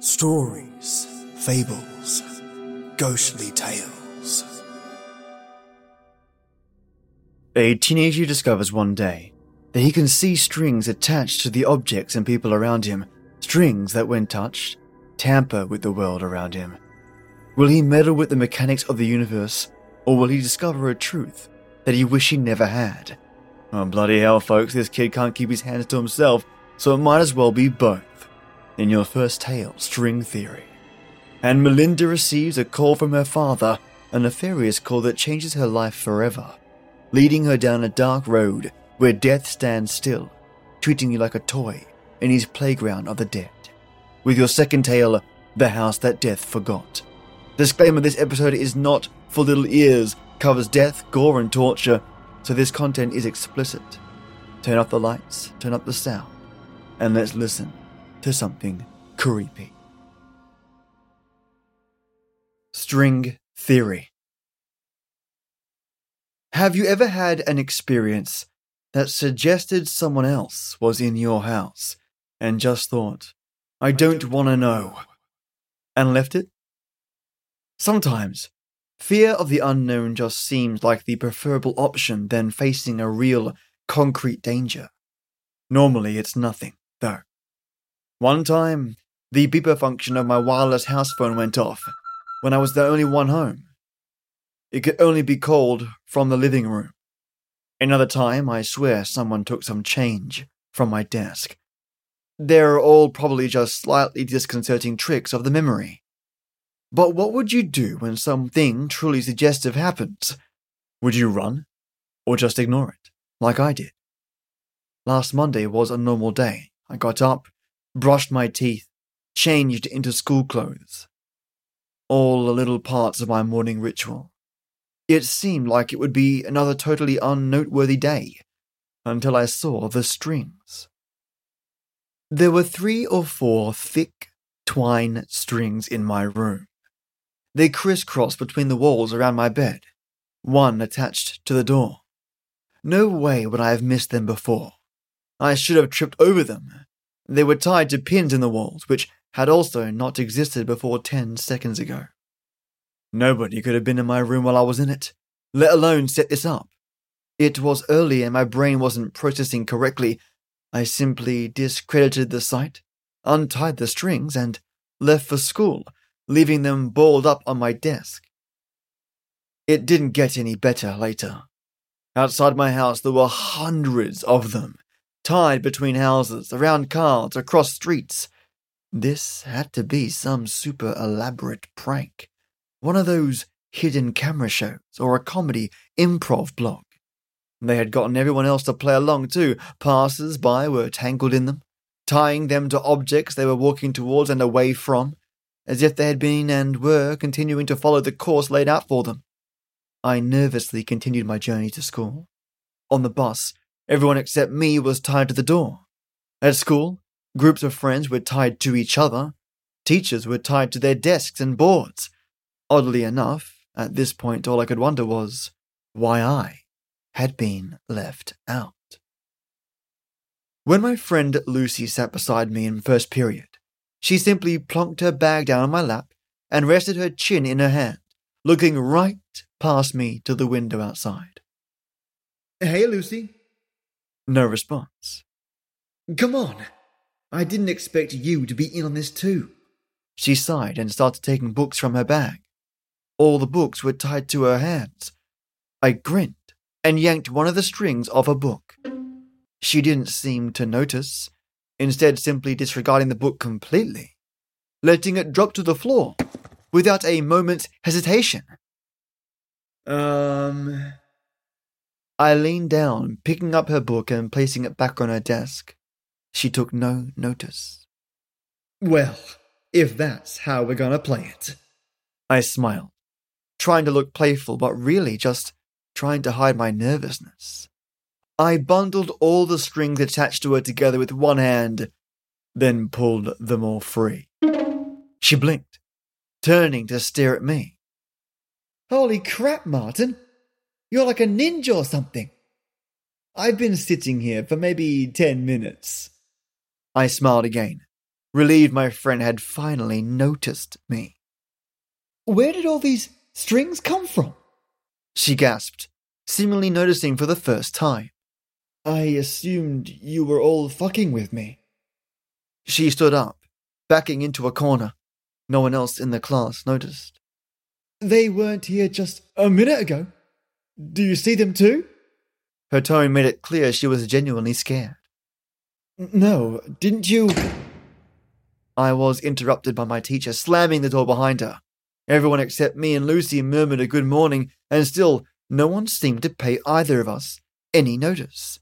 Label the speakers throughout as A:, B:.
A: Stories, fables, ghostly tales.
B: A teenager discovers one day that he can see strings attached to the objects and people around him, strings that, when touched, tamper with the world around him. Will he meddle with the mechanics of the universe, or will he discover a truth that he wished he never had? Oh, bloody hell, folks, this kid can't keep his hands to himself, so it might as well be both. In your first tale, String Theory. And Melinda receives a call from her father, a nefarious call that changes her life forever, leading her down a dark road where death stands still, treating you like a toy in his playground of the dead. With your second tale, The House That Death Forgot. Disclaimer this episode is not for little ears, covers death, gore, and torture, so this content is explicit. Turn off the lights, turn up the sound, and let's listen to something creepy. String Theory Have you ever had an experience that suggested someone else was in your house and just thought, I don't want to know, and left it? Sometimes, fear of the unknown just seems like the preferable option than facing a real, concrete danger. Normally, it's nothing, though. One time, the beeper function of my wireless house phone went off when I was the only one home. It could only be called from the living room. Another time, I swear someone took some change from my desk. They're all probably just slightly disconcerting tricks of the memory. But what would you do when something truly suggestive happens? Would you run? Or just ignore it, like I did? Last Monday was a normal day. I got up, brushed my teeth, changed into school clothes. All the little parts of my morning ritual. It seemed like it would be another totally unnoteworthy day until I saw the strings. There were three or four thick twine strings in my room. They crisscrossed between the walls around my bed, one attached to the door. No way would I have missed them before. I should have tripped over them. They were tied to pins in the walls, which had also not existed before ten seconds ago. Nobody could have been in my room while I was in it, let alone set this up. It was early and my brain wasn't processing correctly. I simply discredited the sight, untied the strings, and left for school, leaving them balled up on my desk. It didn't get any better later. Outside my house, there were hundreds of them, tied between houses, around cars, across streets. This had to be some super elaborate prank. One of those hidden camera shows or a comedy improv blog. They had gotten everyone else to play along too. Passers by were tangled in them, tying them to objects they were walking towards and away from, as if they had been and were continuing to follow the course laid out for them. I nervously continued my journey to school. On the bus, everyone except me was tied to the door. At school, groups of friends were tied to each other. Teachers were tied to their desks and boards. Oddly enough, at this point, all I could wonder was why I had been left out. When my friend Lucy sat beside me in first period, she simply plonked her bag down on my lap and rested her chin in her hand, looking right past me to the window outside.
C: Hey, Lucy.
B: No response.
C: Come on. I didn't expect you to be in on this too.
B: She sighed and started taking books from her bag. All the books were tied to her hands. I grinned and yanked one of the strings off a book. She didn't seem to notice, instead, simply disregarding the book completely, letting it drop to the floor without a moment's hesitation.
C: Um.
B: I leaned down, picking up her book and placing it back on her desk. She took no notice.
C: Well, if that's how we're gonna play it.
B: I smiled, trying to look playful, but really just trying to hide my nervousness. I bundled all the strings attached to her together with one hand, then pulled them all free. She blinked, turning to stare at me.
C: Holy crap, Martin! You're like a ninja or something. I've been sitting here for maybe ten minutes.
B: I smiled again, relieved my friend had finally noticed me.
C: Where did all these strings come from?
B: She gasped, seemingly noticing for the first time.
C: I assumed you were all fucking with me.
B: She stood up, backing into a corner. No one else in the class noticed.
C: They weren't here just a minute ago. Do you see them too?
B: Her tone made it clear she was genuinely scared.
C: No, didn't you?
B: I was interrupted by my teacher slamming the door behind her. Everyone except me and Lucy murmured a good morning, and still no one seemed to pay either of us any notice.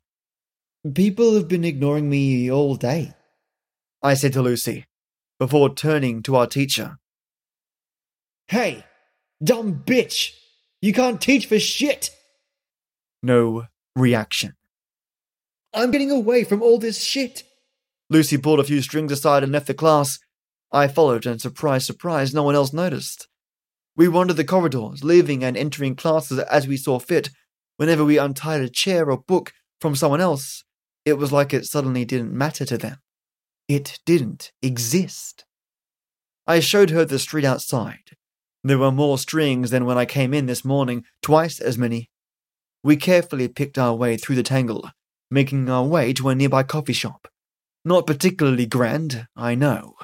C: People have been ignoring me all day.
B: I said to Lucy, before turning to our teacher.
C: Hey, dumb bitch! You can't teach for shit!
B: No reaction.
C: I'm getting away from all this shit!
B: Lucy pulled a few strings aside and left the class. I followed, and surprise, surprise, no one else noticed. We wandered the corridors, leaving and entering classes as we saw fit. Whenever we untied a chair or book from someone else, it was like it suddenly didn't matter to them. It didn't exist. I showed her the street outside. There were more strings than when I came in this morning, twice as many. We carefully picked our way through the tangle, making our way to a nearby coffee shop. Not particularly grand, I know.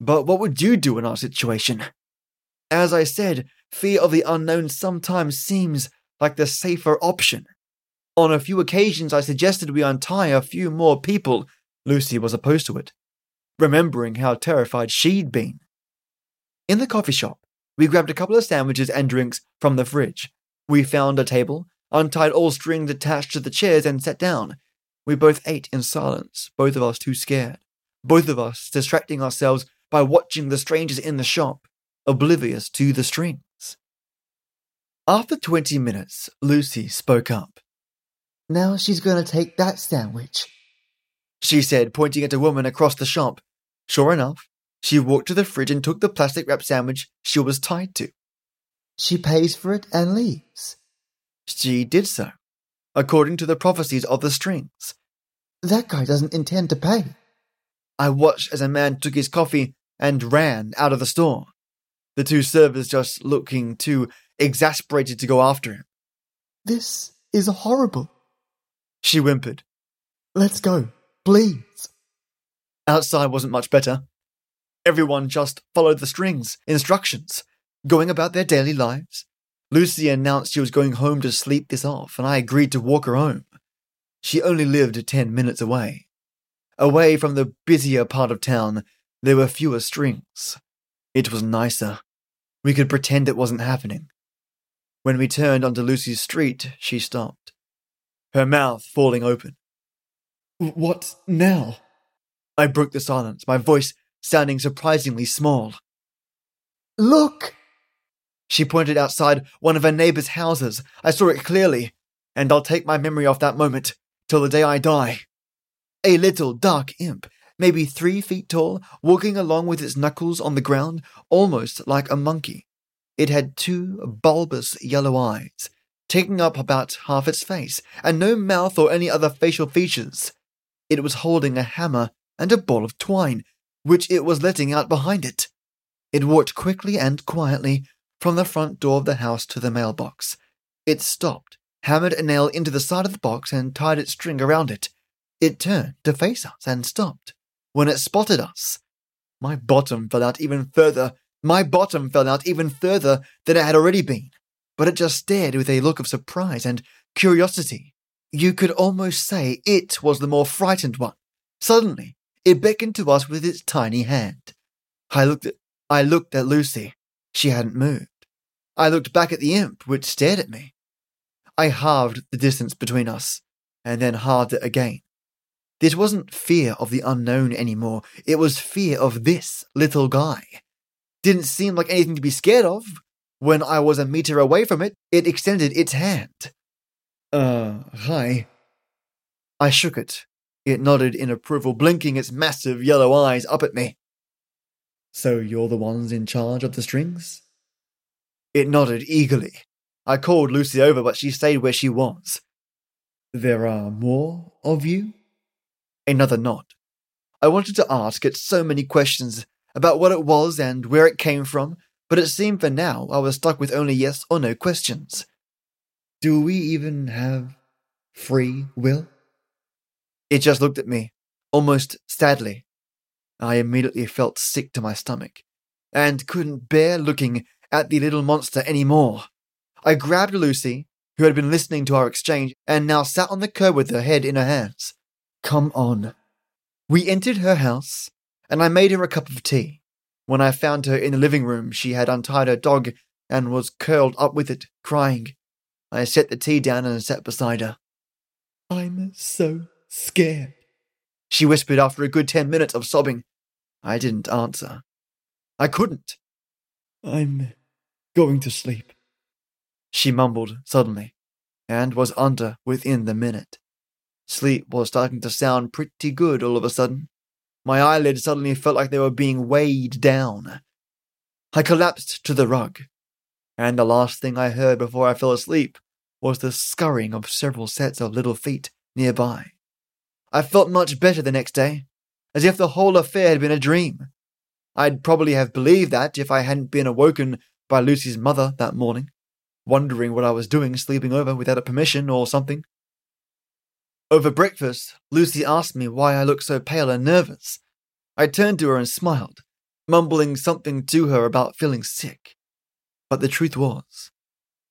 B: But what would you do in our situation? As I said, fear of the unknown sometimes seems like the safer option. On a few occasions, I suggested we untie a few more people. Lucy was opposed to it, remembering how terrified she'd been. In the coffee shop, we grabbed a couple of sandwiches and drinks from the fridge. We found a table, untied all strings attached to the chairs, and sat down. We both ate in silence, both of us too scared, both of us distracting ourselves by watching the strangers in the shop, oblivious to the strings. After 20 minutes, Lucy spoke up.
C: Now she's going to take that sandwich.
B: She said, pointing at a woman across the shop. Sure enough, she walked to the fridge and took the plastic wrap sandwich she was tied to.
C: She pays for it and leaves.
B: She did so, according to the prophecies of the strings.
C: That guy doesn't intend to pay.
B: I watched as a man took his coffee and ran out of the store. The two servers just looking too exasperated to go after him.
C: This is horrible.
B: She whimpered.
C: Let's go, please.
B: Outside wasn't much better. Everyone just followed the strings, instructions, going about their daily lives. Lucy announced she was going home to sleep this off, and I agreed to walk her home. She only lived ten minutes away. Away from the busier part of town, there were fewer strings. It was nicer. We could pretend it wasn't happening. When we turned onto Lucy's street, she stopped, her mouth falling open.
C: What now?
B: I broke the silence, my voice sounding surprisingly small.
C: Look!
B: She pointed outside one of her neighbor's houses. I saw it clearly, and I'll take my memory of that moment till the day I die. A little dark imp, maybe three feet tall, walking along with its knuckles on the ground, almost like a monkey. It had two bulbous yellow eyes, taking up about half its face, and no mouth or any other facial features. It was holding a hammer and a ball of twine, which it was letting out behind it. It walked quickly and quietly from the front door of the house to the mailbox. It stopped, hammered a nail into the side of the box, and tied its string around it. It turned to face us and stopped. When it spotted us, my bottom fell out even further. My bottom fell out even further than it had already been, but it just stared with a look of surprise and curiosity. You could almost say it was the more frightened one. Suddenly, it beckoned to us with its tiny hand. I looked at, I looked at Lucy. She hadn't moved. I looked back at the imp, which stared at me. I halved the distance between us, and then halved it again. This wasn't fear of the unknown anymore, it was fear of this little guy. Didn't seem like anything to be scared of. When I was a meter away from it, it extended its hand.
C: Uh, hi.
B: I shook it. It nodded in approval, blinking its massive yellow eyes up at me.
C: So you're the ones in charge of the strings?
B: It nodded eagerly. I called Lucy over, but she stayed where she was.
C: There are more of you?
B: Another nod. I wanted to ask it so many questions about what it was and where it came from, but it seemed for now I was stuck with only yes or no questions. Do we even have free will? It just looked at me, almost sadly. I immediately felt sick to my stomach and couldn't bear looking at the little monster any more. I grabbed Lucy, who had been listening to our exchange and now sat on the curb with her head in her hands. Come on. We entered her house, and I made her a cup of tea. When I found her in the living room, she had untied her dog and was curled up with it, crying. I set the tea down and sat beside her. I'm so scared, she whispered after a good ten minutes of sobbing. I didn't answer. I couldn't. I'm going to sleep, she mumbled suddenly, and was under within the minute. Sleep was starting to sound pretty good all of a sudden. My eyelids suddenly felt like they were being weighed down. I collapsed to the rug, and the last thing I heard before I fell asleep was the scurrying of several sets of little feet nearby. I felt much better the next day, as if the whole affair had been a dream. I'd probably have believed that if I hadn't been awoken by Lucy's mother that morning, wondering what I was doing sleeping over without a permission or something. Over breakfast, Lucy asked me why I looked so pale and nervous. I turned to her and smiled, mumbling something to her about feeling sick. But the truth was,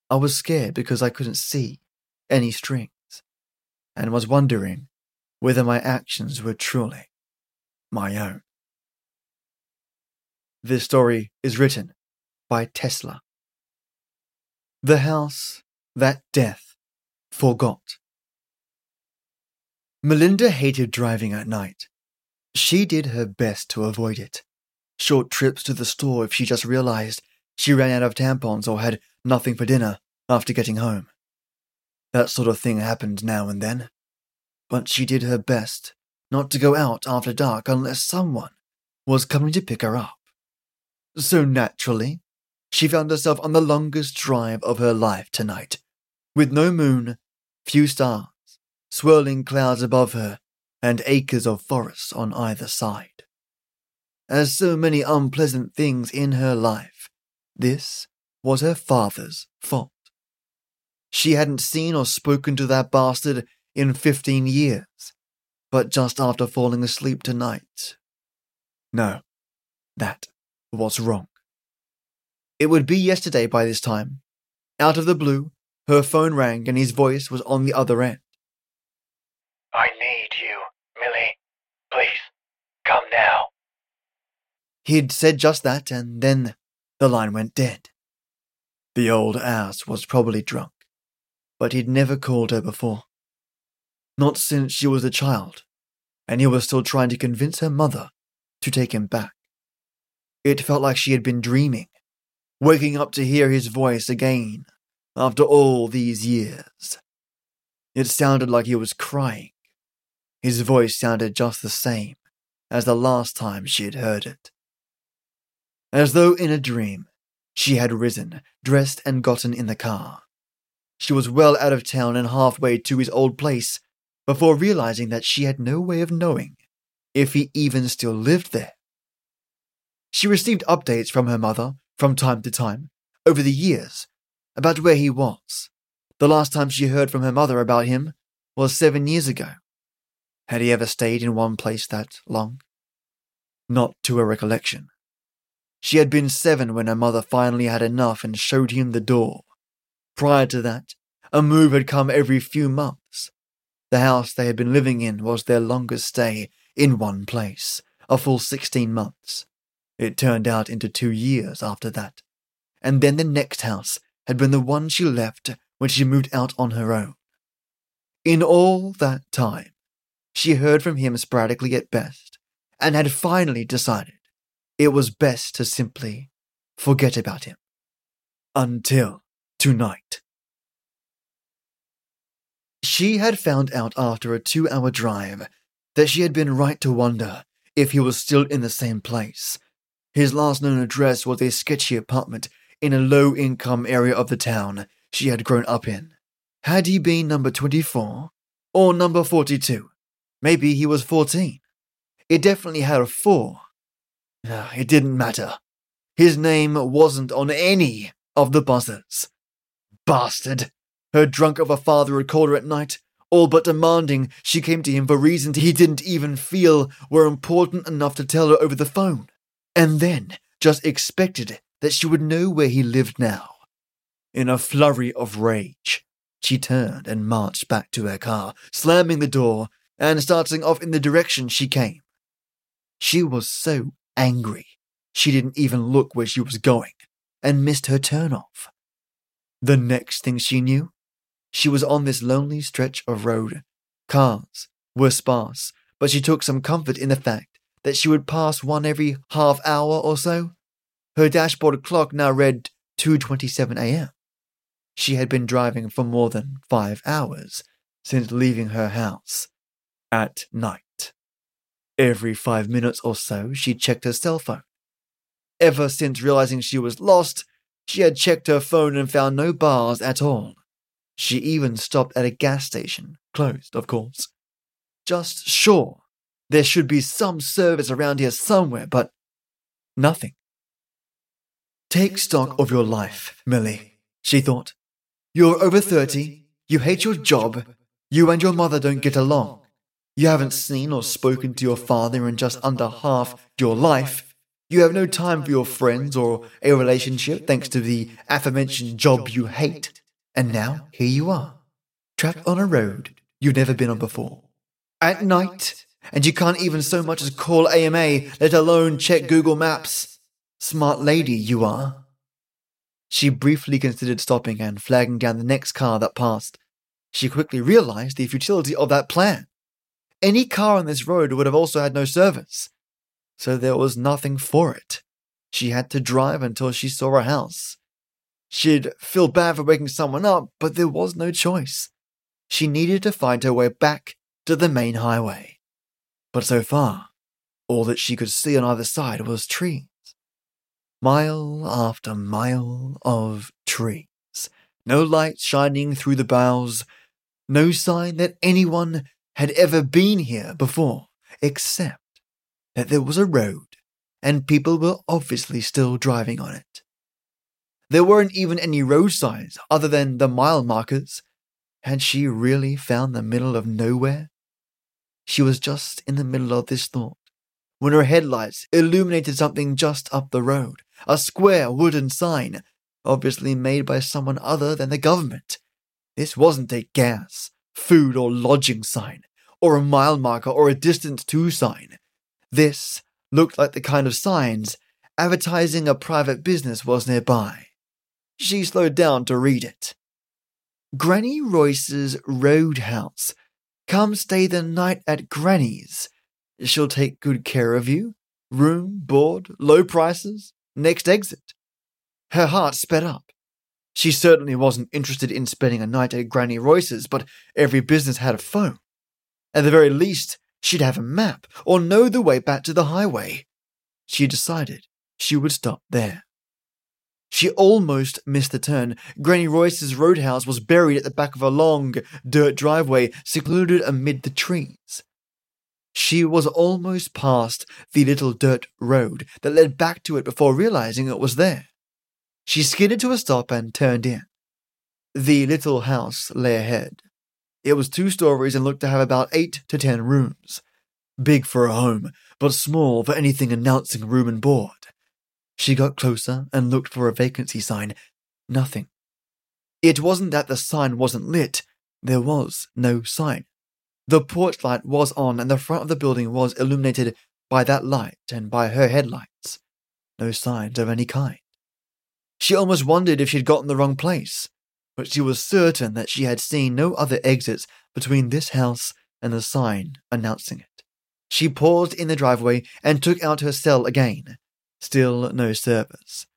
B: I was scared because I couldn't see any strings, and was wondering whether my actions were truly my own. This story is written by Tesla. The house that death forgot. Melinda hated driving at night. She did her best to avoid it. Short trips to the store if she just realized she ran out of tampons or had nothing for dinner after getting home. That sort of thing happened now and then. But she did her best not to go out after dark unless someone was coming to pick her up. So naturally, she found herself on the longest drive of her life tonight, with no moon, few stars, swirling clouds above her, and acres of forest on either side. As so many unpleasant things in her life, this was her father's fault. She hadn't seen or spoken to that bastard in fifteen years, but just after falling asleep tonight. No, that was wrong. It would be yesterday by this time. Out of the blue, her phone rang and his voice was on the other end.
D: I need you, Millie. Please, come now.
B: He'd said just that, and then the line went dead. The old ass was probably drunk, but he'd never called her before. Not since she was a child, and he was still trying to convince her mother to take him back. It felt like she had been dreaming, waking up to hear his voice again after all these years. It sounded like he was crying. His voice sounded just the same as the last time she had heard it. As though in a dream, she had risen, dressed, and gotten in the car. She was well out of town and halfway to his old place before realizing that she had no way of knowing if he even still lived there. She received updates from her mother from time to time over the years about where he was. The last time she heard from her mother about him was seven years ago. Had he ever stayed in one place that long? Not to her recollection. She had been seven when her mother finally had enough and showed him the door. Prior to that, a move had come every few months. The house they had been living in was their longest stay in one place, a full sixteen months. It turned out into two years after that. And then the next house had been the one she left when she moved out on her own. In all that time, she heard from him sporadically at best, and had finally decided it was best to simply forget about him. Until tonight. She had found out after a two hour drive that she had been right to wonder if he was still in the same place his last known address was a sketchy apartment in a low income area of the town she had grown up in. Had he been number 24? Or number 42? Maybe he was 14. It definitely had a 4. Ah, It didn't matter. His name wasn't on any of the buzzers. Bastard! Her drunk of a father had called her at night, all but demanding she came to him for reasons he didn't even feel were important enough to tell her over the phone, and then just expected that she would know where he lived now. In a flurry of rage, she turned and marched back to her car, slamming the door and starting off in the direction she came. She was so angry she didn't even look where she was going and missed her turn off. The next thing she knew, she was on this lonely stretch of road. Cars were sparse, but she took some comfort in the fact that she would pass one every half hour or so. Her dashboard clock now read 2:27 a.m. She had been driving for more than 5 hours since leaving her house at night. Every 5 minutes or so she checked her cell phone. Ever since realizing she was lost, she had checked her phone and found no bars at all. She even stopped at a gas station, closed, of course. Just sure, there should be some service around here somewhere, but nothing. Take stock of your life, Millie, she thought. You're over 30, you hate your job, you and your mother don't get along. You haven't seen or spoken to your father in just under half your life. You have no time for your friends or a relationship thanks to the aforementioned job you hate. And now, here you are, trapped on a road you've never been on before. At night, and you can't even so much as call AMA, let alone check Google Maps. Smart lady you are. She briefly considered stopping and flagging down the next car that passed. She quickly realized the futility of that plan. Any car on this road would have also had no service, so there was nothing for it. She had to drive until she saw a house. She'd feel bad for waking someone up, but there was no choice. She needed to find her way back to the main highway. But so far, all that she could see on either side was trees. Mile after mile of trees. No light shining through the boughs. No sign that anyone had ever been here before, except that there was a road and people were obviously still driving on it. There weren't even any road signs other than the mile markers. Had she really found the middle of nowhere? She was just in the middle of this thought when her headlights illuminated something just up the road a square wooden sign, obviously made by someone other than the government. This wasn't a gas, food, or lodging sign, or a mile marker, or a distance to sign. This looked like the kind of signs advertising a private business was nearby. She slowed down to read it. Granny Royce's Roadhouse. Come stay the night at Granny's. She'll take good care of you. Room, board, low prices, next exit. Her heart sped up. She certainly wasn't interested in spending a night at Granny Royce's, but every business had a phone. At the very least, she'd have a map or know the way back to the highway. She decided she would stop there. She almost missed the turn. Granny Royce's roadhouse was buried at the back of a long, dirt driveway secluded amid the trees. She was almost past the little dirt road that led back to it before realizing it was there. She skidded to a stop and turned in. The little house lay ahead. It was two stories and looked to have about eight to ten rooms. Big for a home, but small for anything announcing room and board. She got closer and looked for a vacancy sign. Nothing. It wasn't that the sign wasn't lit, there was no sign. The porch light was on, and the front of the building was illuminated by that light and by her headlights. No signs of any kind. She almost wondered if she'd gotten the wrong place, but she was certain that she had seen no other exits between this house and the sign announcing it. She paused in the driveway and took out her cell again. Still no service.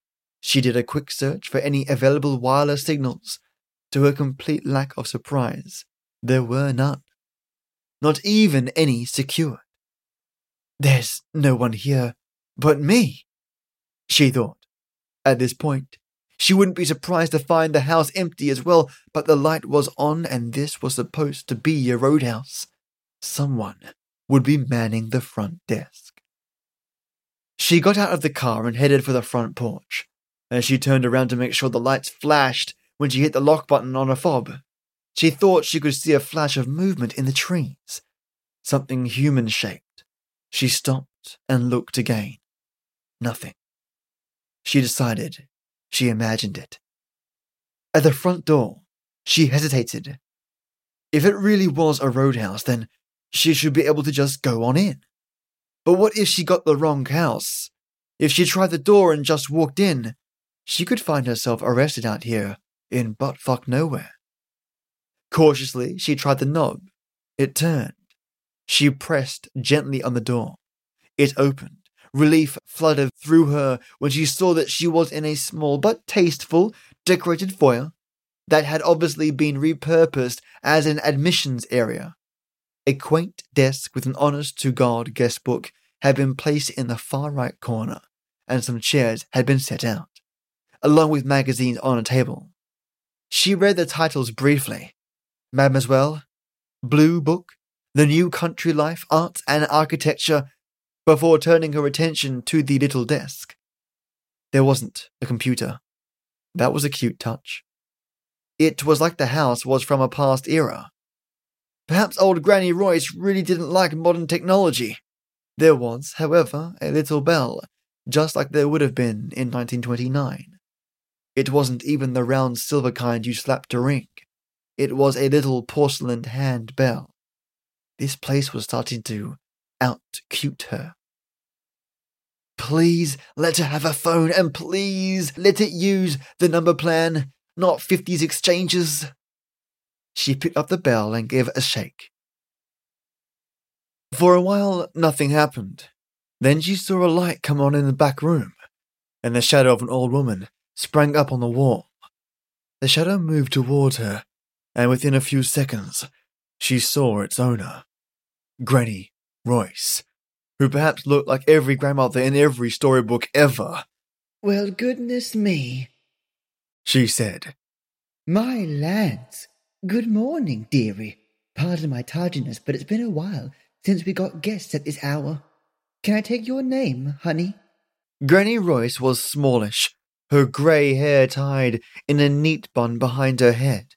B: She did a quick search for any available wireless signals. To her complete lack of surprise, there were none. Not even any secured. There's no one here but me, she thought. At this point, she wouldn't be surprised to find the house empty as well, but the light was on and this was supposed to be a roadhouse. Someone would be manning the front desk. She got out of the car and headed for the front porch. As she turned around to make sure the lights flashed when she hit the lock button on her fob, she thought she could see a flash of movement in the trees, something human shaped. She stopped and looked again. Nothing. She decided. She imagined it. At the front door, she hesitated. If it really was a roadhouse, then she should be able to just go on in. But what if she got the wrong house? If she tried the door and just walked in, she could find herself arrested out here in buttfuck nowhere. Cautiously, she tried the knob. It turned. She pressed gently on the door. It opened. Relief flooded through her when she saw that she was in a small but tasteful, decorated foyer that had obviously been repurposed as an admissions area. A quaint desk with an honest to God guest book had been placed in the far right corner, and some chairs had been set out, along with magazines on a table. She read the titles briefly Mademoiselle, Blue Book, The New Country Life, Arts and Architecture, before turning her attention to the little desk. There wasn't a computer. That was a cute touch. It was like the house was from a past era. Perhaps old Granny Royce really didn't like modern technology. There was, however, a little bell, just like there would have been in 1929. It wasn't even the round silver kind you slapped to ring. It was a little porcelain hand bell. This place was starting to out cute her. Please let her have a phone and please let it use the number plan, not 50s exchanges. She picked up the bell and gave it a shake. For a while, nothing happened. Then she saw a light come on in the back room, and the shadow of an old woman sprang up on the wall. The shadow moved toward her, and within a few seconds, she saw its owner, Granny Royce, who perhaps looked like every grandmother in every storybook ever.
C: Well, goodness me,
B: She said,
C: My lads, good morning, dearie. Pardon my tardiness, but it's been a while since we got guests at this hour. Can I take your name, honey?
B: Granny Royce was smallish, her grey hair tied in a neat bun behind her head,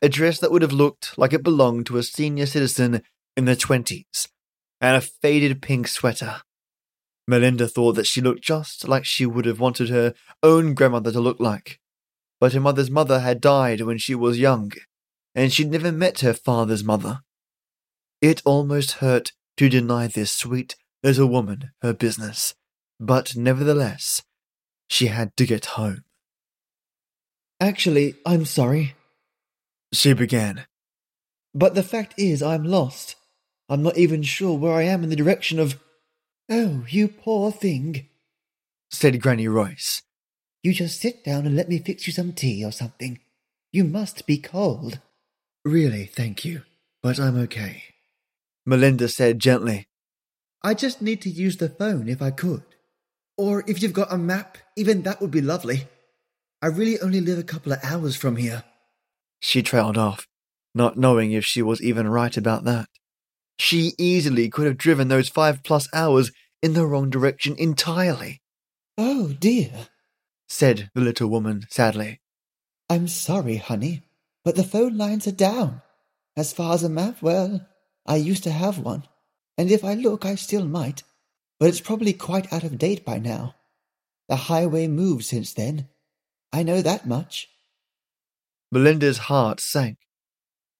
B: a dress that would have looked like it belonged to a senior citizen in the twenties, and a faded pink sweater. Melinda thought that she looked just like she would have wanted her own grandmother to look like. But her mother's mother had died when she was young, and she'd never met her father's mother. It almost hurt to deny this sweet little woman her business, but nevertheless, she had to get home.
C: Actually, I'm sorry,
B: She began.
C: but the fact is I'm lost. I'm not even sure where I am in the direction of. Oh, you poor thing.
B: said Granny Royce.
C: You just sit down and let me fix you some tea or something. You must be cold.
B: Really, thank you, but I'm okay. Melinda said gently.
C: I just need to use the phone if I could. Or if you've got a map, even that would be lovely. I really only live a couple of hours from here.
B: She trailed off, not knowing if she was even right about that. She easily could have driven those five plus hours in the wrong direction entirely,
C: Oh dear.
B: said the little woman sadly.
C: I'm sorry, honey, but the phone lines are down. As far as a map, well, I used to have one. And if I look, I still might. But it's probably quite out of date by now. The highway moved since then. I know that much.
B: Melinda's heart sank.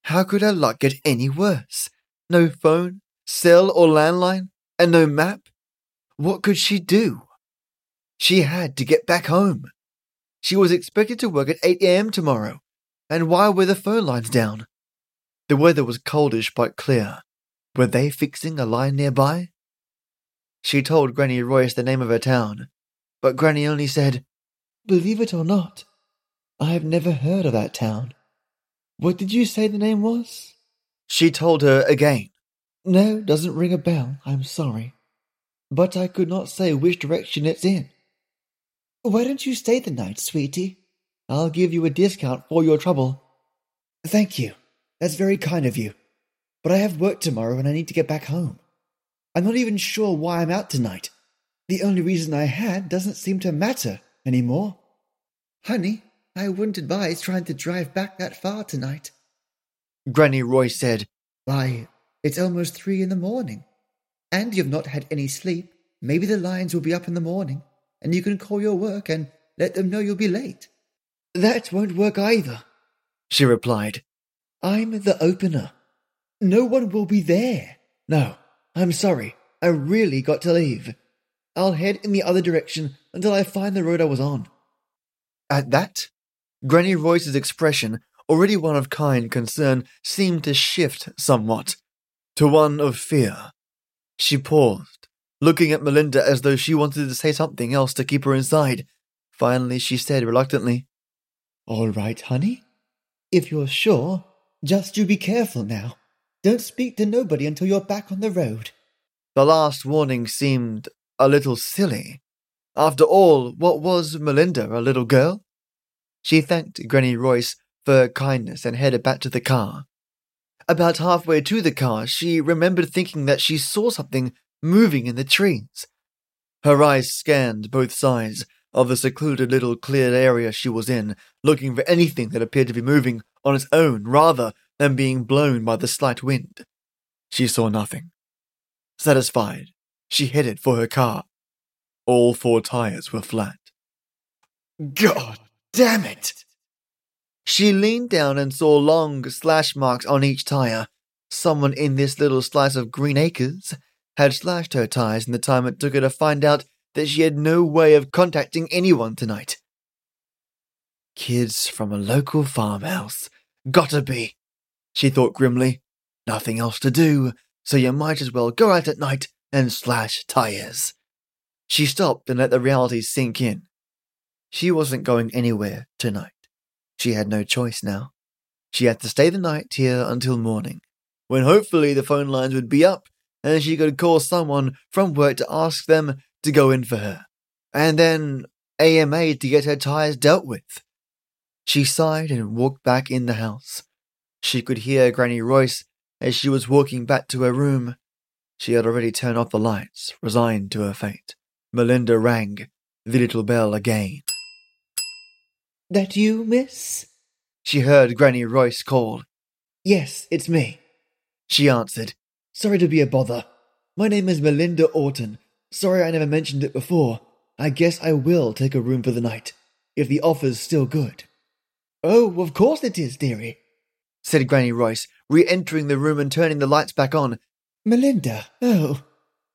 B: How could her luck get any worse? No phone, cell, or landline, and no map? What could she do? She had to get back home. She was expected to work at 8 a.m. tomorrow, and why were the phone lines down? The weather was coldish but clear. Were they fixing a line nearby? She told Granny Royce the name of her town, but Granny only said,
C: Believe it or not, I have never heard of that town. What did you say the name was?
B: She told her again.
C: No, doesn't ring a bell. I'm sorry. But I could not say which direction it's in. Why don't you stay the night, sweetie? I'll give you a discount for your trouble. Thank you. That's very kind of you. But I have work tomorrow and I need to get back home. I'm not even sure why I'm out tonight. The only reason I had doesn't seem to matter anymore. Honey, I wouldn't advise trying to drive back that far tonight.
B: Granny Royce said,
C: Why, it's almost three in the morning. And you've not had any sleep. Maybe the lions will be up in the morning, and you can call your work and let them know you'll be late. That won't work either,
B: she replied.
C: I'm the opener. No one will be there. No, I'm sorry. I really got to leave. I'll head in the other direction until I find the road I was on.
B: At that, Granny Royce's expression, already one of kind concern, seemed to shift somewhat to one of fear. She paused, looking at Melinda as though she wanted to say something else to keep her inside. Finally, she said reluctantly,
C: All right, honey. If you're sure, just you be careful now. Don't speak to nobody until you're back on the road.
B: The last warning seemed a little silly. After all, what was Melinda, a little girl? She thanked Granny Royce for her kindness and headed back to the car. About halfway to the car, she remembered thinking that she saw something moving in the trees. Her eyes scanned both sides of the secluded little cleared area she was in, looking for anything that appeared to be moving on its own rather than being blown by the slight wind. She saw nothing. Satisfied, she headed for her car. All four tires were flat. God damn it! She leaned down and saw long slash marks on each tire. Someone in this little slice of green acres had slashed her tires in the time it took her to find out that she had no way of contacting anyone tonight. Kids from a local farmhouse. Gotta be, she thought grimly. Nothing else to do, so you might as well go out at night and slash tires. She stopped and let the reality sink in. She wasn't going anywhere tonight. She had no choice now. She had to stay the night here until morning, when hopefully the phone lines would be up and she could call someone from work to ask them to go in for her, and then AMA to get her tires dealt with. She sighed and walked back in the house. She could hear Granny Royce as she was walking back to her room. She had already turned off the lights, resigned to her fate. Melinda rang the little bell again.
C: That you, miss?
B: She heard Granny Royce call.
C: Yes, it's me.
B: She answered.
C: Sorry to be a bother. My name is Melinda Orton. Sorry I never mentioned it before. I guess I will take a room for the night, if the offer's still good. Oh, of course it is, dearie,
B: said Granny Royce, re entering the room and turning the lights back on.
C: Melinda, oh,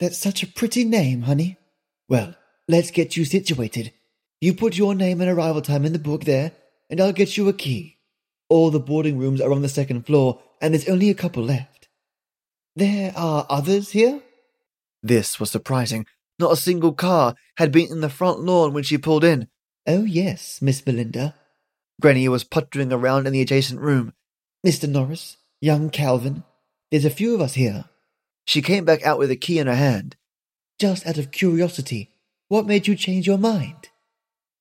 C: that's such a pretty name, honey. Well, let's get you situated. You put your name and arrival time in the book there, and I'll get you a key. All the boarding rooms are on the second floor, and there's only a couple left. There are others here?
B: This was surprising. Not a single car had been in the front lawn when she pulled in.
C: Oh, yes, Miss Belinda.
B: Granny was puttering around in the adjacent room.
C: Mr. Norris, young Calvin, there's a few of us here.
B: She came back out with a key in her hand.
C: Just out of curiosity, what made you change your mind?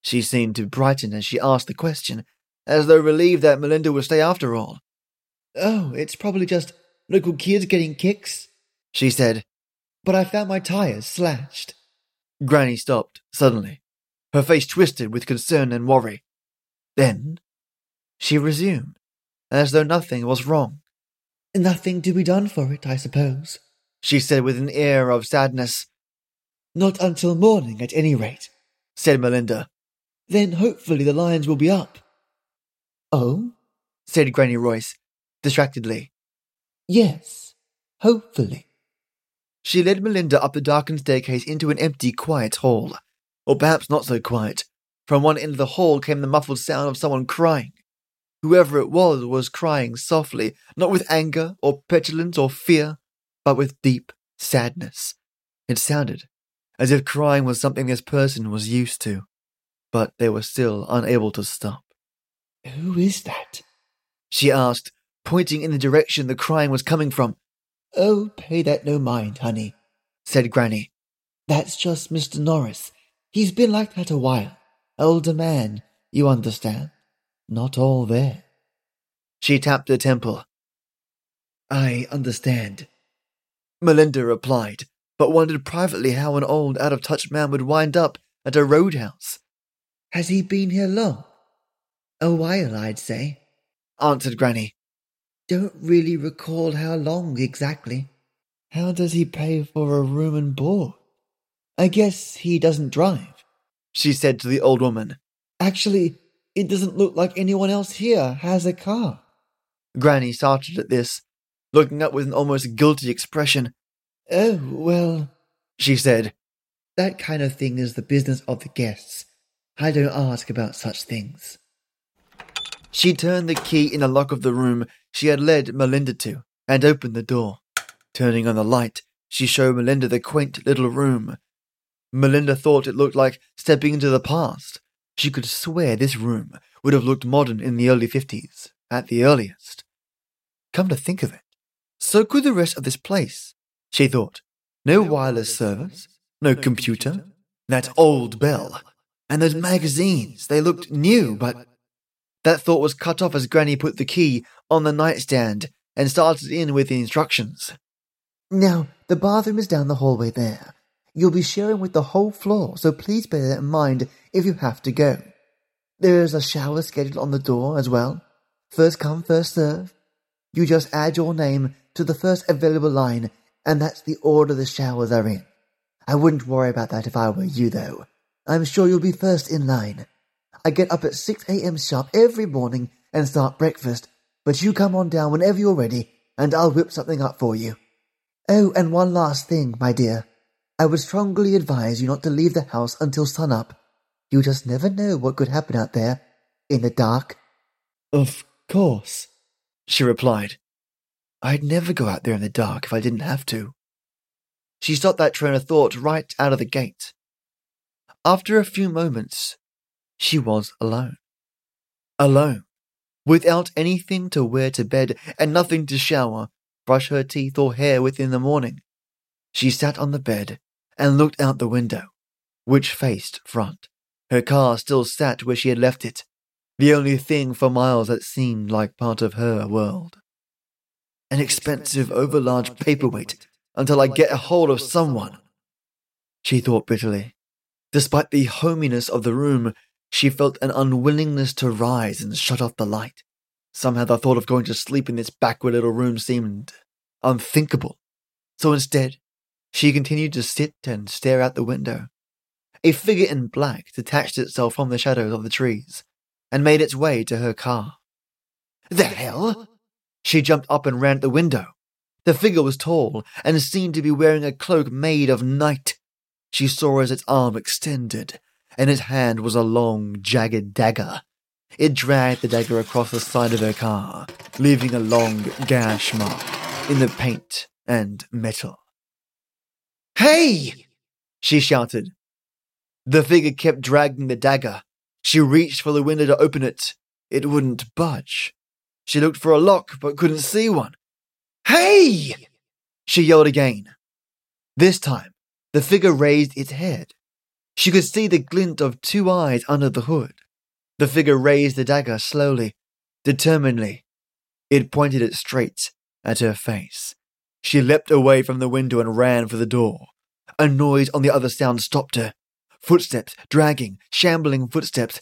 B: She seemed to brighten as she asked the question, as though relieved that Melinda would stay after all.
C: Oh, it's probably just local kids getting kicks,
B: she said.
C: But I found my tires slashed.
B: Granny stopped suddenly, her face twisted with concern and worry. Then she resumed, as though nothing was wrong.
C: Nothing to be done for it, I suppose,
B: she said with an air of sadness.
C: Not until morning, at any rate,
B: said Melinda.
C: Then hopefully the lions will be up.
B: Oh? said Granny Royce, distractedly.
C: Yes, hopefully.
B: She led Melinda up the darkened staircase into an empty, quiet hall. Or perhaps not so quiet. From one end of the hall came the muffled sound of someone crying. Whoever it was was crying softly, not with anger or petulance or fear, but with deep sadness. It sounded as if crying was something this person was used to, but they were still unable to stop.
C: Who is that?
B: She asked, pointing in the direction the crying was coming from.
C: Oh, pay that no mind, honey,
B: said Granny.
C: That's just Mr. Norris. He's been like that a while. Older man, you understand. Not all there.
B: She tapped her temple.
C: I understand.
B: Melinda replied, but wondered privately how an old, out of touch man would wind up at a roadhouse.
C: Has he been here long? A while, I'd say.
B: Answered Granny.
C: Don't really recall how long exactly. How does he pay for a room and board? I guess he doesn't drive.
B: She said to the old woman.
C: Actually, it doesn't look like anyone else here has a car.
B: Granny started at this, looking up with an almost guilty expression.
C: Oh, well,
B: She said,
C: that kind of thing is the business of the guests. I don't ask about such things.
B: She turned the key in the lock of the room she had led Melinda to and opened the door. Turning on the light, she showed Melinda the quaint little room. Melinda thought it looked like stepping into the past. She could swear this room would have looked modern in the early 50s, at the earliest. Come to think of it, so could the rest of this place, she thought. No wireless service, no computer, that old bell, and those magazines, they looked new, but that thought was cut off as Granny put the key on the nightstand and started in with the instructions.
C: Now, the bathroom is down the hallway there. You'll be sharing with the whole floor, so please bear that in mind if you have to go. There's a shower scheduled on the door as well. First come, first serve. You just add your name to the first available line, and that's the order the showers are in. I wouldn't worry about that if I were you, though. I'm sure you'll be first in line. I get up at 6 a.m. sharp every morning and start breakfast, but you come on down whenever you're ready, and I'll whip something up for you. Oh, and one last thing, my dear. I would strongly advise you not to leave the house until sunup. You just never know what could happen out there, in the dark.
B: Of course, she replied. I'd never go out there in the dark if I didn't have to. She stopped that train of thought right out of the gate. After a few moments, she was alone. Alone, without anything to wear to bed and nothing to shower, brush her teeth or hair with in the morning. She sat on the bed and looked out the window, which faced front. Her car still sat where she had left it, the only thing for miles that seemed like part of her world. An expensive, overlarge paperweight until I get a hold of someone. She thought bitterly. Despite the hominess of the room, she felt an unwillingness to rise and shut off the light. Somehow the thought of going to sleep in this backward little room seemed unthinkable. So instead, she continued to sit and stare out the window. A figure in black detached itself from the shadows of the trees and made its way to her car. The hell? She jumped up and ran at the window. The figure was tall and seemed to be wearing a cloak made of night. She saw as its arm extended, and its hand was a long, jagged dagger. It dragged the dagger across the side of her car, leaving a long gash mark in the paint and metal. Hey! she shouted. The figure kept dragging the dagger. She reached for the window to open it. It wouldn't budge. She looked for a lock but couldn't see one. Hey! She yelled again. This time, the figure raised its head. She could see the glint of two eyes under the hood. The figure raised the dagger slowly, determinedly. It pointed it straight at her face. She leapt away from the window and ran for the door. A noise on the other sound stopped her. Footsteps, dragging, shambling footsteps,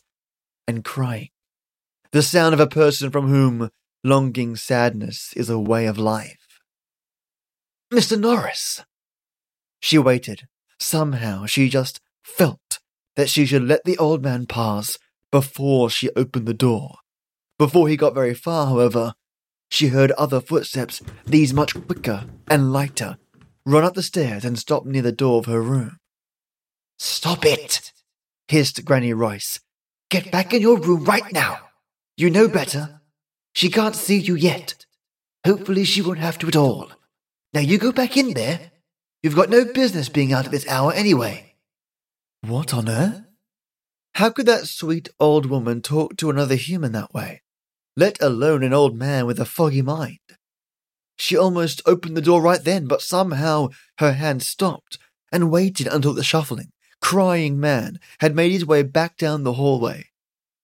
B: and crying. The sound of a person from whom longing sadness is a way of life. Mr. Norris! She waited. Somehow she just felt that she should let the old man pass before she opened the door. Before he got very far, however, she heard other footsteps, these much quicker and lighter, run up the stairs and stop near the door of her room. Stop it! hissed Granny Royce. Get back in your room right now. You know better. She can't see you yet. Hopefully she won't have to at all. Now you go back in there. You've got no business being out at this hour anyway. What on earth? How could that sweet old woman talk to another human that way, let alone an old man with a foggy mind? She almost opened the door right then, but somehow her hand stopped and waited until the shuffling, crying man had made his way back down the hallway.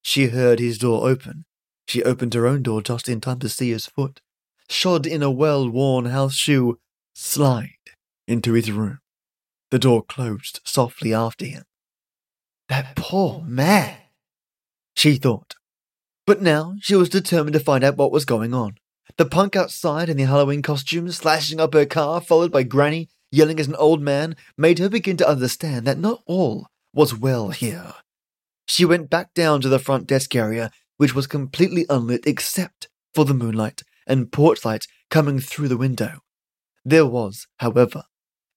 B: She heard his door open. She opened her own door just in time to see his foot, shod in a well worn house shoe, slide into his room. The door closed softly after him. That poor man, she thought. But now she was determined to find out what was going on. The punk outside in the Halloween costume, slashing up her car, followed by Granny yelling as an old man, made her begin to understand that not all was well here. She went back down to the front desk area, which was completely unlit except for the moonlight and porch light coming through the window. There was, however,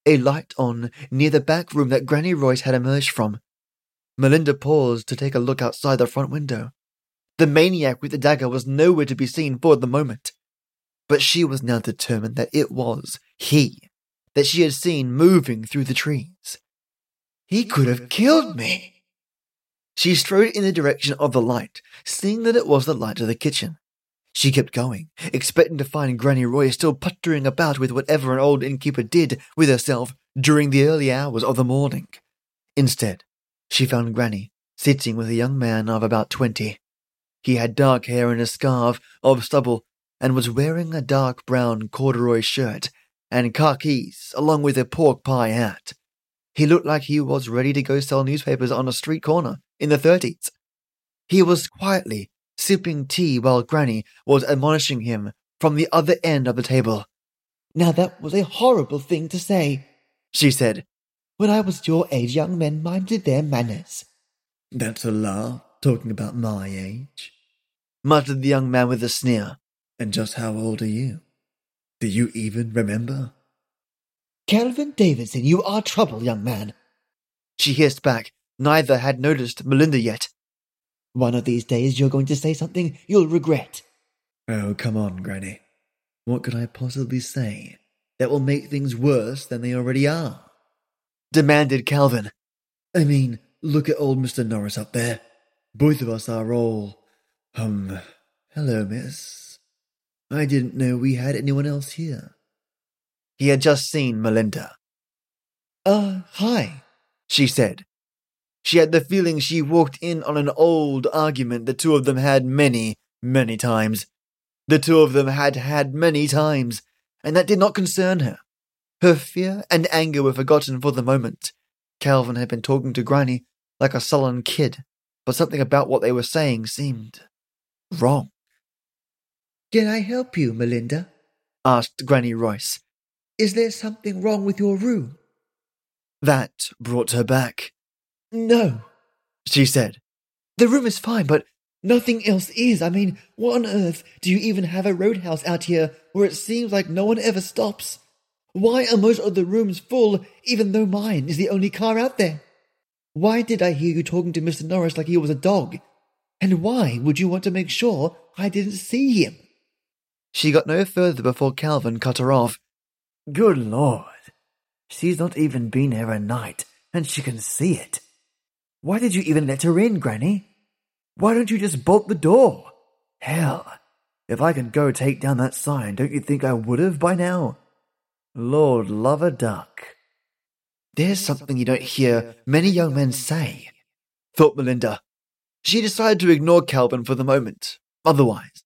B: a light on near the back room that Granny Royce had emerged from. Melinda paused to take a look outside the front window. The maniac with the dagger was nowhere to be seen for the moment. But she was now determined that it was he that she had seen moving through the trees. He could have killed me. She strode in the direction of the light, seeing that it was the light of the kitchen. She kept going, expecting to find Granny Royce still puttering about with whatever an old innkeeper did with herself during the early hours of the morning. Instead, she found Granny sitting with a young man of about twenty. He had dark hair and a scarf of stubble and was wearing a dark brown corduroy shirt and khakis along with a pork pie hat. He looked like he was ready to go sell newspapers on a street corner in the 30s. He was quietly sipping tea while Granny was admonishing him from the other end of the table.
C: Now that was a horrible thing to say,
B: she said.
C: When I was your age, young men minded their manners.
A: That's a laugh, talking about my age,
B: muttered the young man with a sneer.
A: And just how old are you? Do you even remember?
C: Calvin Davidson, you are trouble, young man.
B: She hissed back. Neither had noticed Melinda yet.
C: One of these days you're going to say something you'll regret.
A: Oh, come on, Granny. What could I possibly say that will make things worse than they already are?
B: Demanded Calvin.
A: I mean, look at old Mr. Norris up there. Both of us are all. Um, hello, miss. I didn't know we had anyone else here.
B: He had just seen Melinda.
C: Uh, hi,
B: she said, she had the feeling she walked in on an old argument the two of them had many, many times. The two of them had had many times, and that did not concern her. Her fear and anger were forgotten for the moment. Calvin had been talking to Granny like a sullen kid, but something about what they were saying seemed wrong.
C: Can I help you, Melinda?
B: asked Granny Royce.
C: Is there something wrong with your room?
B: That brought her back.
C: No,
B: she said.
C: The room is fine, but nothing else is. I mean, what on earth do you even have a roadhouse out here where it seems like no one ever stops? Why are most of the rooms full, even though mine is the only car out there? Why did I hear you talking to Mr. Norris like he was a dog? And why would you want to make sure I didn't see him?
B: She got no further before Calvin cut her off.
A: Good Lord. She's not even been here a night, and she can see it. Why did you even let her in, Granny? Why don't you just bolt the door? Hell, if I could go take down that sign, don't you think I would have by now? Lord love a duck.
B: There's something you don't hear many young men say, thought Melinda. She decided to ignore Calvin for the moment, otherwise.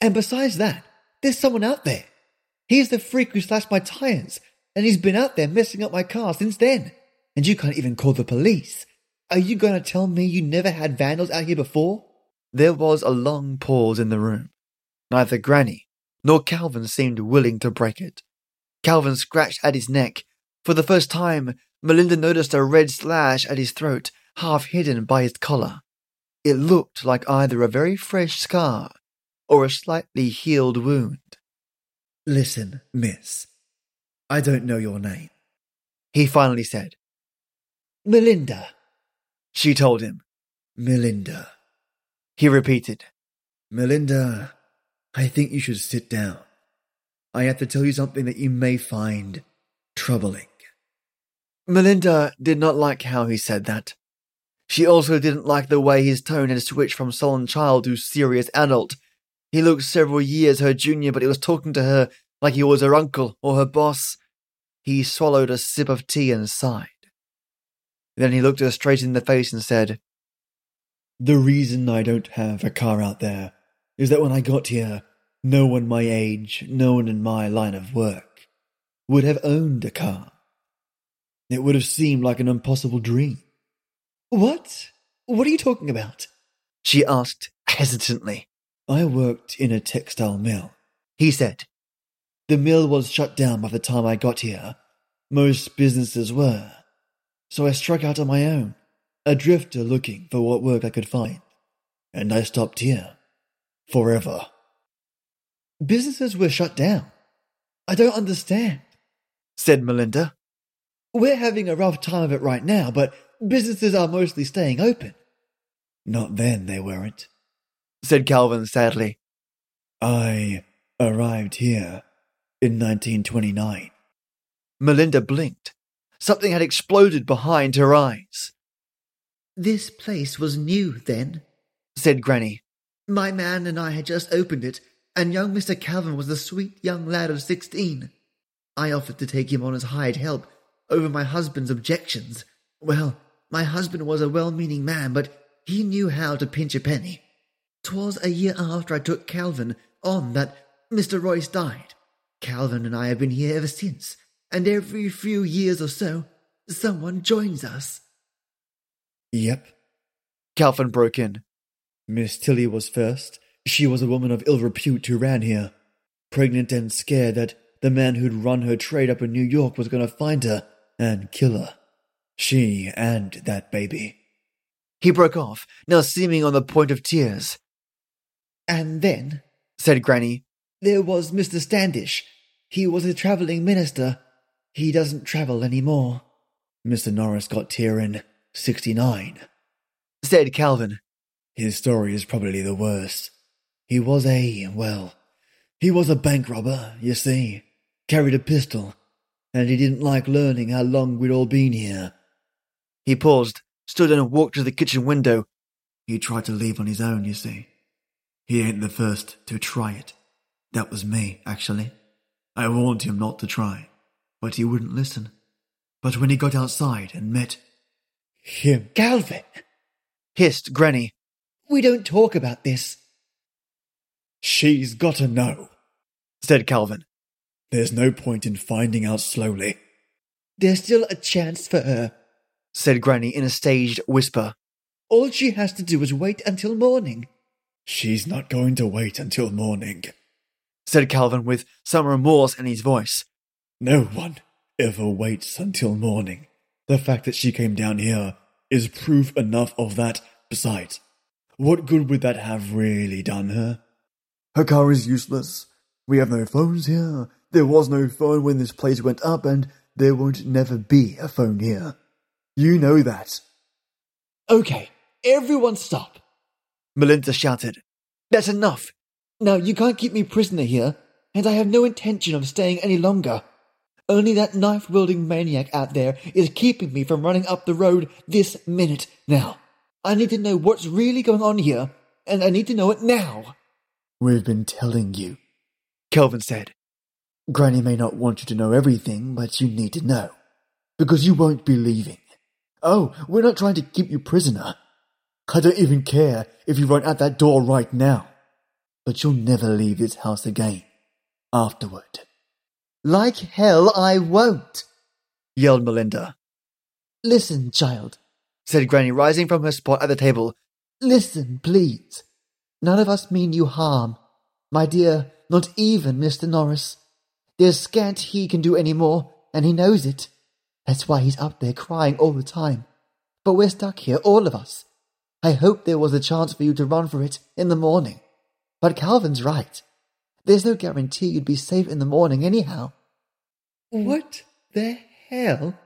C: And besides that, there's someone out there. He's the freak who slashed my tires, and he's been out there messing up my car since then. And you can't even call the police. Are you going to tell me you never had vandals out here before?
B: There was a long pause in the room. Neither Granny nor Calvin seemed willing to break it. Calvin scratched at his neck. For the first time, Melinda noticed a red slash at his throat, half hidden by his collar. It looked like either a very fresh scar or a slightly healed wound.
A: Listen, miss, I don't know your name,
B: he finally said.
C: Melinda
B: she told him.
A: Melinda.
B: He repeated.
A: Melinda, I think you should sit down. I have to tell you something that you may find troubling.
B: Melinda did not like how he said that. She also didn't like the way his tone had switched from sullen child to serious adult. He looked several years her junior, but he was talking to her like he was her uncle or her boss. He swallowed a sip of tea and sighed. Then he looked her straight in the face and said,
A: The reason I don't have a car out there is that when I got here, no one my age, no one in my line of work, would have owned a car.
B: It would have seemed like an impossible dream.
C: What? What are you talking about?
B: She asked hesitantly. I worked in a textile mill, he said. The mill was shut down by the time I got here. Most businesses were. So I struck out on my own, a drifter looking for what work I could find. And I stopped here. Forever.
C: Businesses were shut down. I don't understand,
B: said Melinda.
C: We're having a rough time of it right now, but businesses are mostly staying open.
B: Not then, they weren't, said Calvin sadly. I arrived here in 1929. Melinda blinked. Something had exploded behind her eyes.
C: This place was new then,
B: said Granny.
C: My man and I had just opened it, and young Mr. Calvin was a sweet young lad of sixteen. I offered to take him on as hired help over my husband's objections. Well, my husband was a well meaning man, but he knew how to pinch a penny. 'Twas a year after I took Calvin on that Mr. Royce died. Calvin and I have been here ever since, and every few years or so, someone joins us.
B: Yep. Calvin broke in. Miss Tilly was first. She was a woman of ill repute who ran here, pregnant and scared that the man who'd run her trade up in New York was going to find her and kill her. She and that baby. He broke off, now seeming on the point of tears.
C: And then,
B: said Granny,
C: there was Mr. Standish. He was a travelling minister. He doesn't travel any more.
B: Mr. Norris got here in 69, said Calvin. His story is probably the worst. He was a, well, he was a bank robber, you see, carried a pistol, and he didn't like learning how long we'd all been here. He paused, stood and walked to the kitchen window. He tried to leave on his own, you see. He ain't the first to try it. That was me, actually. I warned him not to try, but he wouldn't listen. But when he got outside and met him.
C: Calvin,
B: hissed Granny.
C: We don't talk about this.
B: She's got to know, said Calvin. There's no point in finding out slowly.
C: There's still a chance for her,
B: said Granny in a staged whisper.
C: All she has to do is wait until morning.
B: She's not going to wait until morning, said Calvin with some remorse in his voice. No one ever waits until morning. The fact that she came down here is proof enough of that. Besides, what good would that have really done her? Her car is useless. We have no phones here. There was no phone when this place went up, and there won't never be a phone here. You know that.
C: Okay, everyone stop.
B: Melinda shouted. That's enough.
C: Now, you can't keep me prisoner here, and I have no intention of staying any longer. Only that knife wielding maniac out there is keeping me from running up the road this minute. Now, I need to know what's really going on here, and I need to know it now.
B: We've been telling you, Calvin said. Granny may not want you to know everything, but you need to know. Because you won't be leaving. Oh, we're not trying to keep you prisoner. I don't even care if you run out that door right now. But you'll never leave this house again. Afterward.
C: Like hell I won't,
B: yelled Melinda.
C: Listen, child,
B: said Granny, rising from her spot at the table.
C: Listen, please. None of us mean you harm. My dear, not even Mr. Norris. There's scant he can do any more, and he knows it. That's why he's up there crying all the time. But we're stuck here, all of us. I hoped there was a chance for you to run for it in the morning. But Calvin's right. There's no guarantee you'd be safe in the morning anyhow. Mm. What the hell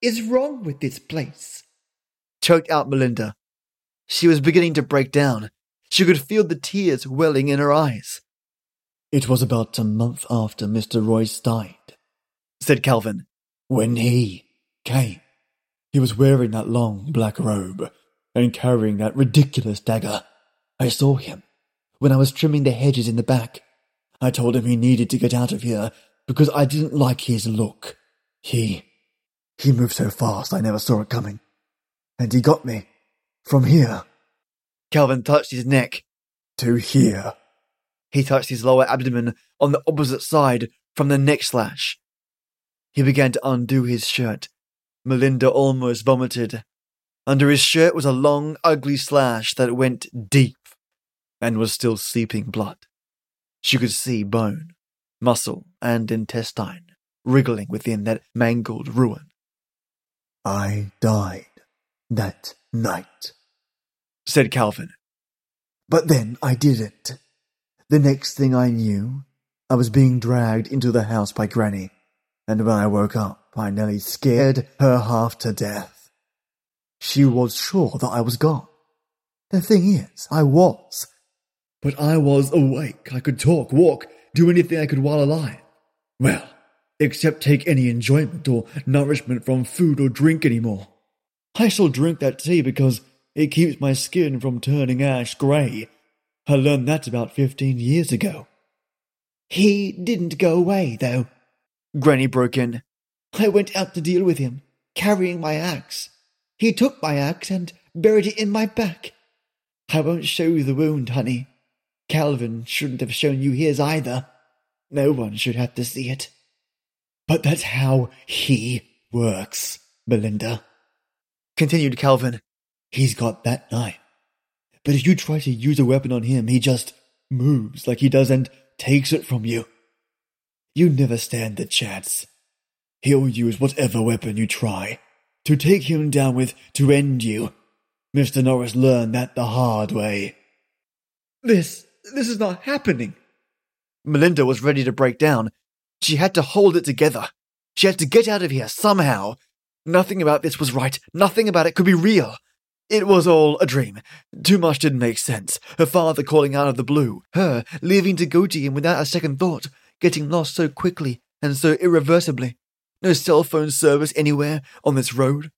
C: is wrong with this place?
B: Choked out Melinda. She was beginning to break down. She could feel the tears welling in her eyes. It was about a month after Mr. Royce died, said Calvin, when he came. He was wearing that long black robe and carrying that ridiculous dagger. I saw him when I was trimming the hedges in the back. I told him he needed to get out of here because I didn't like his look. He. he moved so fast I never saw it coming. And he got me. From here. Calvin touched his neck. To here. He touched his lower abdomen on the opposite side from the neck slash. He began to undo his shirt. Melinda almost vomited. Under his shirt was a long, ugly slash that went deep and was still seeping blood. She could see bone, muscle, and intestine wriggling within that mangled ruin.
A: I died that night,
B: said Calvin.
A: But then I didn't. The next thing I knew, I was being dragged into the house by Granny, and when I woke up, I nearly scared her half to death. She was sure that I was gone. The thing is, I was. But I was awake. I could talk, walk, do anything I could while alive. Well, except take any enjoyment or nourishment from food or drink anymore. I shall drink that tea because it keeps my skin from turning ash grey. I learned that about fifteen years ago. He didn't go away, though.
B: Granny broke in.
A: I went out to deal with him, carrying my axe. He took my axe and buried it in my back. I won't show you the wound, honey. Calvin shouldn't have shown you his either. No one should have to see it. But that's how he works, Melinda.
B: Continued Calvin.
A: He's got that knife. But if you try to use a weapon on him, he just moves like he does and takes it from you. You never stand the chance. He'll use whatever weapon you try to take him down with to end you. Mr. Norris learned that the hard way. This, this is not happening.
B: Melinda was ready to break down. She had to hold it together. She had to get out of here somehow. Nothing about this was right. Nothing about it could be real. It was all a dream. Too much didn't make sense. Her father calling out of the blue, her leaving to go to him without a second thought, getting lost so quickly and so irreversibly. No cell phone service anywhere on this road.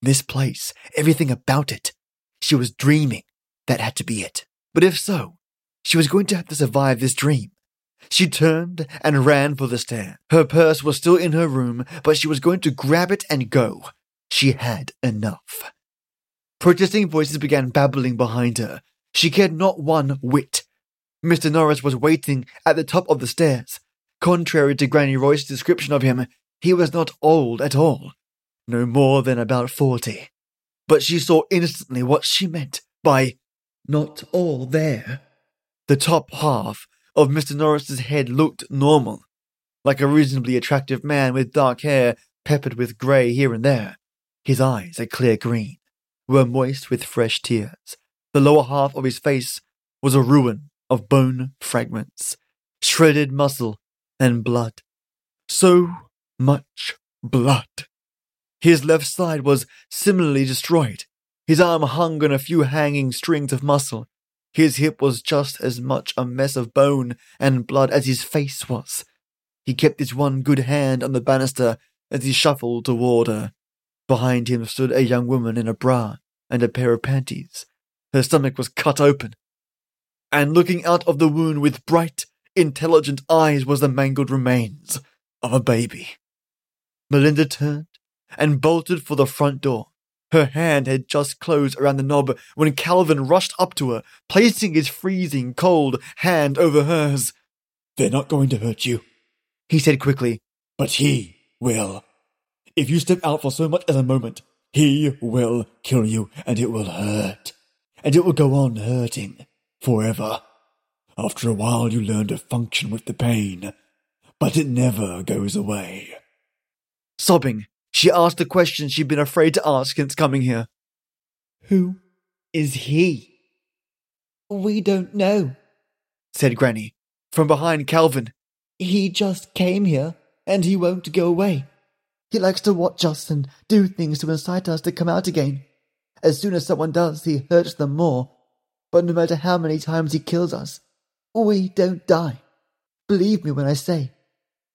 B: This place, everything about it. She was dreaming. That had to be it. But if so, she was going to have to survive this dream. She turned and ran for the stair. Her purse was still in her room, but she was going to grab it and go. She had enough. Protesting voices began babbling behind her. She cared not one whit. Mr. Norris was waiting at the top of the stairs. Contrary to Granny Royce's description of him, he was not old at all, no more than about forty. But she saw instantly what she meant by not all there. The top half of Mr. Norris's head looked normal, like a reasonably attractive man with dark hair peppered with grey here and there. His eyes, a clear green, were moist with fresh tears. The lower half of his face was a ruin of bone fragments, shredded muscle, and blood. So much blood. His left side was similarly destroyed. His arm hung on a few hanging strings of muscle. His hip was just as much a mess of bone and blood as his face was. He kept his one good hand on the banister as he shuffled toward her. Behind him stood a young woman in a bra and a pair of panties. Her stomach was cut open. And looking out of the wound with bright, intelligent eyes was the mangled remains of a baby. Melinda turned and bolted for the front door. Her hand had just closed around the knob when Calvin rushed up to her, placing his freezing cold hand over hers. They're not going to hurt you, he said quickly, but he will. If you step out for so much as a moment, he will kill you, and it will hurt. And it will go on hurting forever. After a while, you learn to function with the pain, but it never goes away. Sobbing, she asked the question she'd been afraid to ask since coming here. Who is he?
C: We don't know,
B: said Granny, from behind Calvin.
C: He just came here, and he won't go away. He likes to watch us and do things to incite us to come out again. As soon as someone does, he hurts them more. But no matter how many times he kills us, we don't die. Believe me when I say,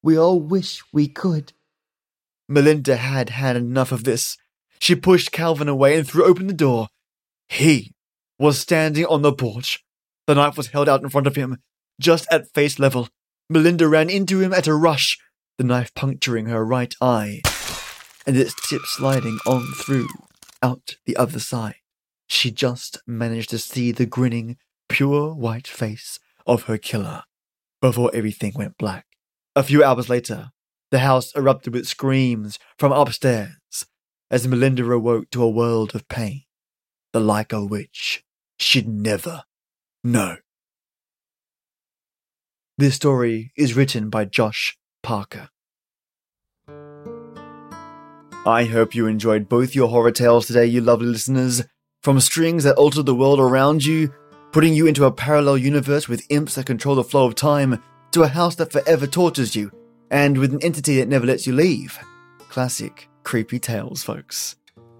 C: we all wish we could.
B: Melinda had had enough of this. She pushed Calvin away and threw open the door. He was standing on the porch. The knife was held out in front of him, just at face level. Melinda ran into him at a rush, the knife puncturing her right eye, and its tip sliding on through, out the other side. She just managed to see the grinning, pure white face of her killer before everything went black. A few hours later, the house erupted with screams from upstairs. as Melinda awoke to a world of pain, the like of which she'd never know. This story is written by Josh Parker. I hope you enjoyed both your horror tales today, you lovely listeners. From strings that alter the world around you, putting you into a parallel universe with imps that control the flow of time, to a house that forever tortures you, and with an entity that never lets you leave. Classic creepy tales, folks.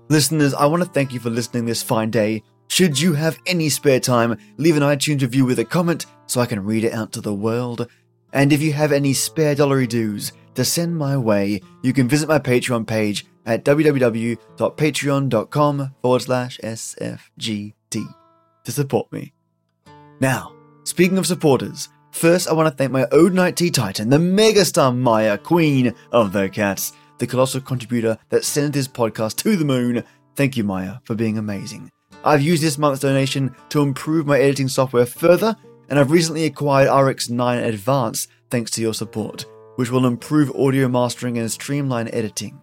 B: Listeners, I want to thank you for listening this fine day. Should you have any spare time, leave an iTunes review with a comment so I can read it out to the world. And if you have any spare dollary dues to send my way, you can visit my Patreon page at www.patreon.com forward slash SFGT to support me. Now, speaking of supporters, first I want to thank my Old Night Tea Titan, the megastar Maya, queen of the cats, the colossal contributor that sent this podcast to the moon. Thank you, Maya, for being amazing. I've used this month's donation to improve my editing software further, and I've recently acquired RX9 Advanced thanks to your support, which will improve audio mastering and streamline editing.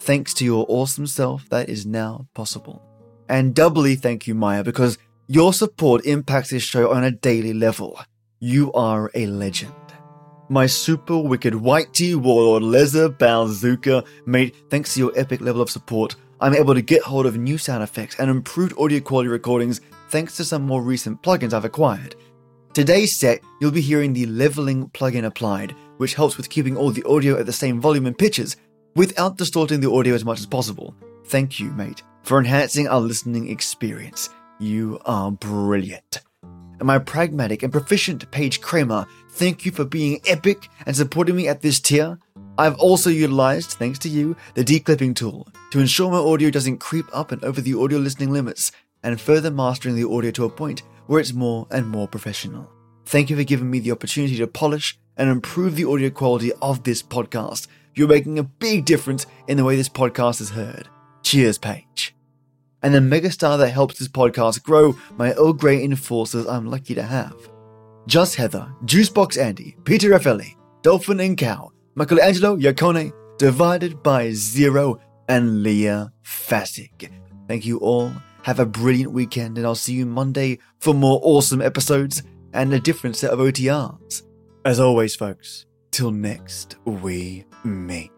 B: Thanks to your awesome self, that is now possible. And doubly thank you, Maya, because your support impacts this show on a daily level. You are a legend. My super wicked white tea warlord Leza Bazooka, mate, thanks to your epic level of support, I'm able to get hold of new sound effects and improved audio quality recordings thanks to some more recent plugins I've acquired. Today's set, you'll be hearing the leveling plugin applied, which helps with keeping all the audio at the same volume and pitches without distorting the audio as much as possible. Thank you, mate, for enhancing our listening experience. You are brilliant. And my pragmatic and proficient Paige Kramer, thank you for being epic and supporting me at this tier. I've also utilized, thanks to you, the declipping tool to ensure my audio doesn't creep up and over the audio listening limits, and further mastering the audio to a point where it's more and more professional. Thank you for giving me the opportunity to polish and improve the audio quality of this podcast. You're making a big difference in the way this podcast is heard. Cheers, Paige. And the megastar that helps this podcast grow, my Earl Grey enforcers I'm lucky to have. Just Heather, Juicebox Andy, Peter Raffelli, Dolphin and Cow, Michelangelo Yacone, Divided by Zero, and Leah Fassig. Thank you all. Have a brilliant weekend, and I'll see you Monday for more awesome episodes and a different set of OTRs. As always, folks, till next we meet.